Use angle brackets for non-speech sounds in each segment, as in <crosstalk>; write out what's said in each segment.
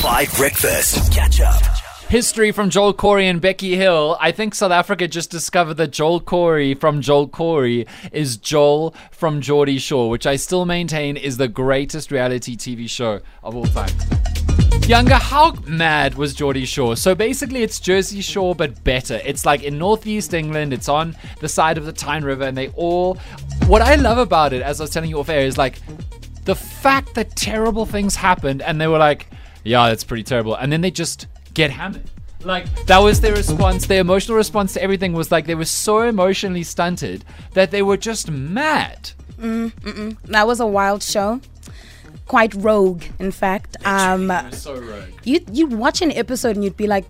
5 Breakfast. Catch up. History from Joel Corry and Becky Hill. I think South Africa just discovered that Joel Corry from Joel Corry is Joel from Geordie Shore, which I still maintain is the greatest reality TV show of all time. Younger, how mad was Geordie Shore? So basically, it's Jersey Shore, but better. It's like in northeast England, it's on the side of the Tyne River, and they all. What I love about it, as I was telling you off air, is like the fact that terrible things happened, and they were like, yeah, that's pretty terrible. And then they just get hammered. Like, that was their response. Their emotional response to everything was like they were so emotionally stunted that they were just mad. Mm mm. That was a wild show. Quite rogue, in fact. Um, so rogue. you you'd watch an episode and you'd be like,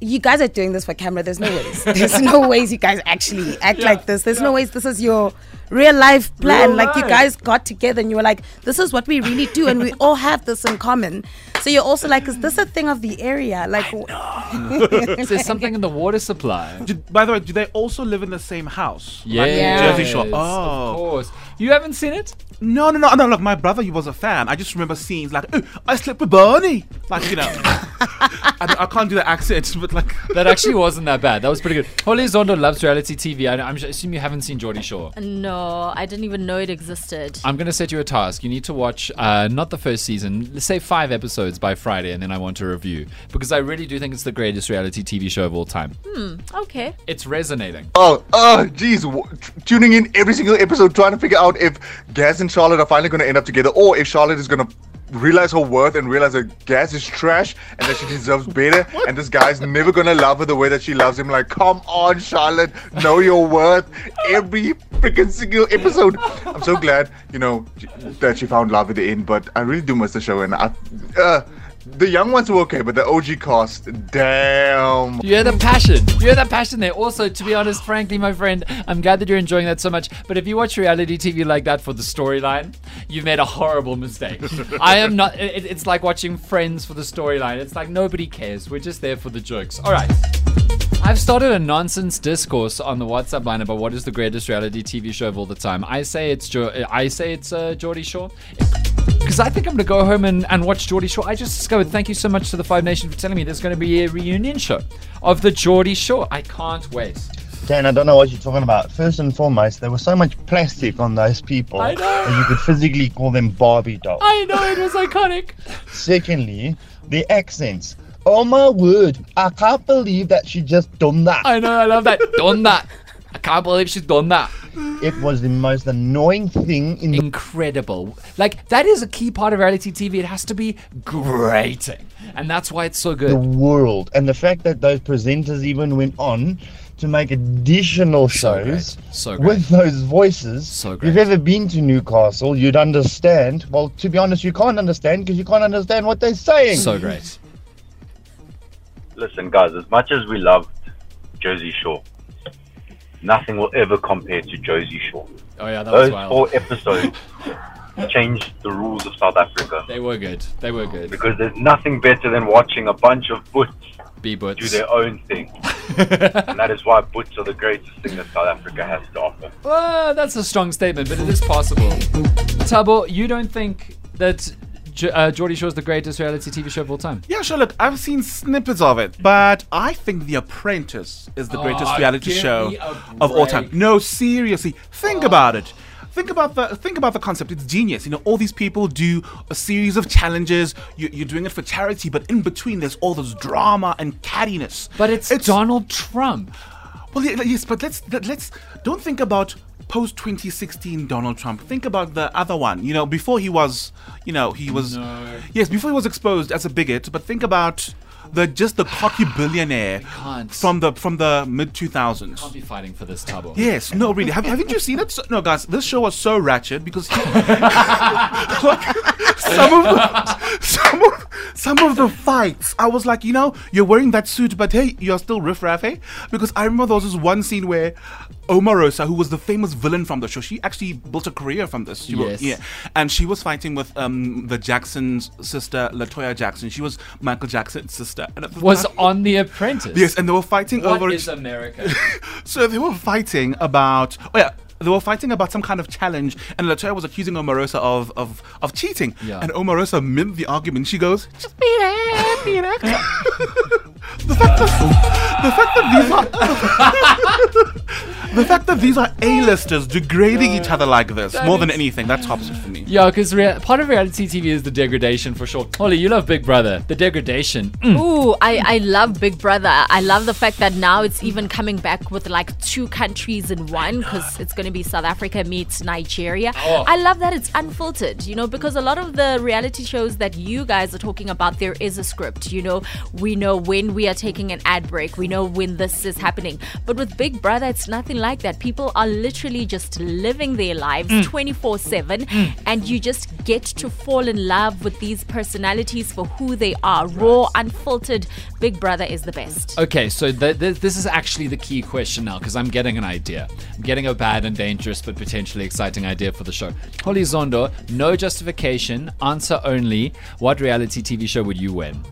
you guys are doing this for camera. There's no ways. <laughs> There's no ways you guys actually act Yeah, like this. There's no ways this is your real life plan. Real like you guys got together and you were like, this is what we really do, and we all have this in common. So you're also like, is this a thing of the area? Like, <laughs> There's something in the water supply. Do, by the way, do they also live in the same house? Yeah, Jersey Shore. Of Oh. course. You haven't seen it? No, no, no, no. Look, my brother, he was a fan. I just remember scenes like, oh, I slept with Barney. Like, you know, <laughs> I, I can't do the accent, <laughs> but like, That actually <laughs> wasn't that bad. That was pretty good. Holly Zondo loves reality TV. I, I'm assume you haven't seen Geordie Shore. No, I didn't even know it existed. I'm going to set you a task. You need to watch uh, not the first season, let's say five episodes by Friday, and then I want to review because I really do think it's the greatest reality TV show of all time. Hmm. Okay. It's resonating. Oh, oh, geez. w- t- Tuning in every single episode, trying to figure out if Gaz and Charlotte are finally going to end up together, or if Charlotte is going to realize her worth and realize that Gaz is trash and that she deserves better, <laughs> and this guy's never going to love her the way that she loves him. Like, come on, Charlotte, know your worth. Every freaking single episode. I'm so glad, you know, that she found love at the end, but I really do miss the show, and I. Uh, the young ones were okay, but the OG cast, damn. You hear the passion. You hear that passion there. Also, to be honest, frankly, my friend, I'm glad that you're enjoying that so much. But if you watch reality TV like that for the storyline, you've made a horrible mistake. <laughs> I am not. It, it's like watching Friends for the storyline. It's like nobody cares. We're just there for the jokes. All right. I've started a nonsense discourse on the WhatsApp line about what is the greatest reality TV show of all the time. I say it's jo- I say it's uh, Geordie Shore. Because I think I'm going to go home and, and watch Geordie Shore. I just discovered, thank you so much to the Five Nation for telling me there's going to be a reunion show of the Geordie Shore. I can't wait. Dan, I don't know what you're talking about. First and foremost, there was so much plastic on those people I know. that you could physically call them Barbie dolls. I know it was iconic. <laughs> Secondly, the accents. Oh my word, I can't believe that she just done that. I know, I love that. Done that. <laughs> I can't believe she's done that. It was the most annoying thing in the Incredible. Like, that is a key part of reality TV. It has to be grating. And that's why it's so good. the world. And the fact that those presenters even went on to make additional So great. shows So great. with those voices. So If great. you've ever been to Newcastle, you'd understand. Well, to be honest, you can't understand because you can't understand what they're saying. So great. listen, guys, as much as we loved Jersey Shore, nothing will ever compare to Josie Shore. Oh, yeah, that was Those wild. four <laughs> episodes changed the rules of South Africa They were good. They were good. because there's nothing better than watching a bunch of butts B do their own thing. <laughs> and that is why butts are the greatest thing that South Africa has to offer. Well, that's a strong statement, but it is possible. Tabo, you don't think that J- uh, Geordie Shore is the greatest reality TV show of all time? yeah, sure. Look, I've seen snippets of it, but I think The Apprentice is the greatest Oh, reality give show me a of all time. break. No, seriously, think about it. Think about the think about the concept. It's genius. You know, all these people do a series of challenges. You, you're doing it for charity, but in between, there's all this drama and cattiness. But it's, Donald Trump. Well, yeah, yes, but let's let- let's don't think about post 2016 Donald Trump. Think about the other one. You know, before he was, you know, he was yes, before he was exposed as a bigot. But think about the just the cocky <sighs> billionaire from the from the mid 2000s. I'll be fighting for this, Tabo. Yes, no, really. Have, haven't you seen it? So- no, guys, this show was so ratchet because like, <laughs> <laughs> some of the some of some of the fights, I was like, you know, you're wearing that suit, but hey, you're still riff raff, eh? Because I remember there was this one scene where Omarosa, who was the famous villain from the show, she actually built a career from this. She Yes. yeah, and she was fighting with um the Jackson's sister, Latoya Jackson. She was Michael Jackson's sister. And the Was time- on The Apprentice. Yes, and they were fighting What over is America? <laughs> so they were fighting about. Oh yeah, they were fighting about some kind of challenge, and Latoya was accusing Omarosa of of of cheating. Yeah. And Omarosa mimicked the argument. She goes, "Just beat it, beat it." the fact that the fact that these are <laughs> the fact that these are A-listers degrading each other like this more than anything that tops it for me. Yeah, because rea- part of reality TV is the degradation for sure. Holly, you love Big Brother. The degradation. Mm. Ooh, I, I love Big Brother. I love the fact that now it's even coming back with like two countries in one because it's going to be South Africa meets Nigeria. Oh. I love that it's unfiltered, you know, because a lot of the reality shows that you guys are talking about, there is a script, you know. We know when we are taking an ad break, we know when this is happening. But with Big Brother, it's nothing like that. People are literally just living their lives 24 7, and you just get to fall in love with these personalities for who they are. Raw, unfiltered. Big Brother is the best. Okay, so th- th- this is actually the key question now because I'm getting an idea. I'm getting a bad and dangerous but potentially exciting idea for the show. Holly Zondo, no justification, answer only. What reality TV show would you win?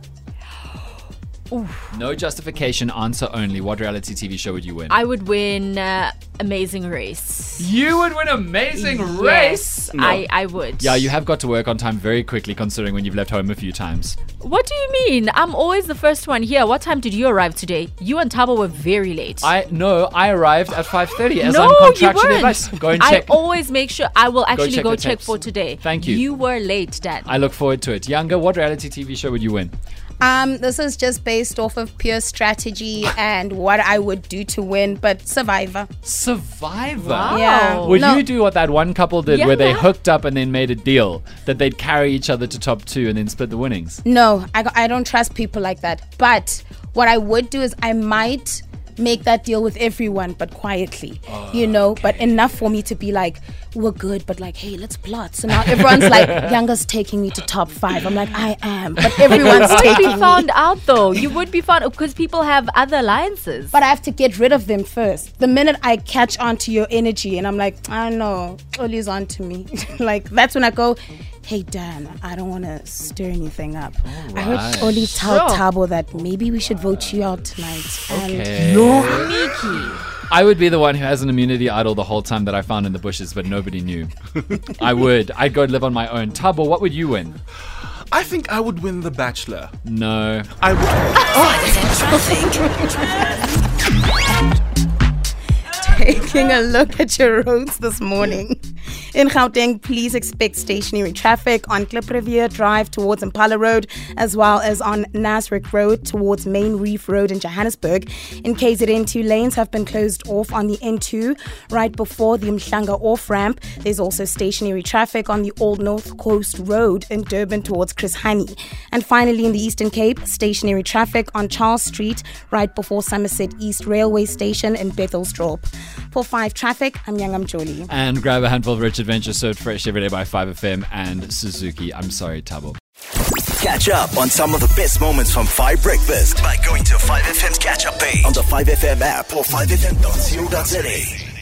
<sighs> No justification, answer only. What reality TV show would you win? I would win uh, Amazing Race. you would win Amazing Race. Yes, I, I would. Yeah, you have got to work on time very quickly considering when you've left home a few times. What do you mean? I'm always the first one here. What time did you arrive today? You and Tabo were very late. I no, I arrived at 5:30 as no, I'm you contractually weren't. Go and check. I always make sure. I will actually check go check for today. Thank you. You were late, Dad. I look forward to it. Younger, what reality TV show would you win? Um, this is just based off of pure strategy and what I would do to win, but Survivor. Survivor. Wow. Yeah. Would No. you do what that one couple did where they Yeah. hooked up and then made a deal that they'd carry each other to top two and then split the winnings? No, I, I don't trust people like that. But what I would do is I might make that deal with everyone, but quietly, you ah, know, but enough for me to be like, we're good, but like, hey, let's plot. So now everyone's like, <laughs> Younger's taking me to top five. I'm like, I am, but everyone's You would be taking me. found out though. You would be found because people have other alliances. But I have to get rid of them first. The minute I catch on to your energy and I'm like, I don't know, Oli's on to me. <laughs> like, that's when I go, hey, Dan, I don't want to stir anything up. I heard Oli tell Sure. Tabo that maybe we should vote you out tonight. And Okay. I would be the one who has an immunity idol the whole time that I found in the bushes, but nobody knew. I would. I'd go live on my own. Tabo, what would you win? I think I would win The Bachelor. No. I would. Oh. <laughs> Taking a look at your roads this morning. In Gauteng, please expect stationary traffic on Clip Rivier Drive towards Impala Road, as well as on Nasrec Road towards Main Reef Road in Johannesburg. In KZN, two lanes have been closed off on the N2 right before the Mhlanga off ramp. There's also stationary traffic on the Old North Coast Road in Durban towards Chris Hani. And finally, in the Eastern Cape, stationary traffic on Charles Street right before Somerset East Railway Station in Bethelsdorp. For 5 traffic, I'm Yangam Jolie. And grab a handful of Rich Adventure served fresh every day by 5FM and Suzuki. I'm sorry, Tabo. Catch up on some of the best moments from 5 Breakfast by going to 5FM's catch up page on the 5FM app or 5FM.co.za.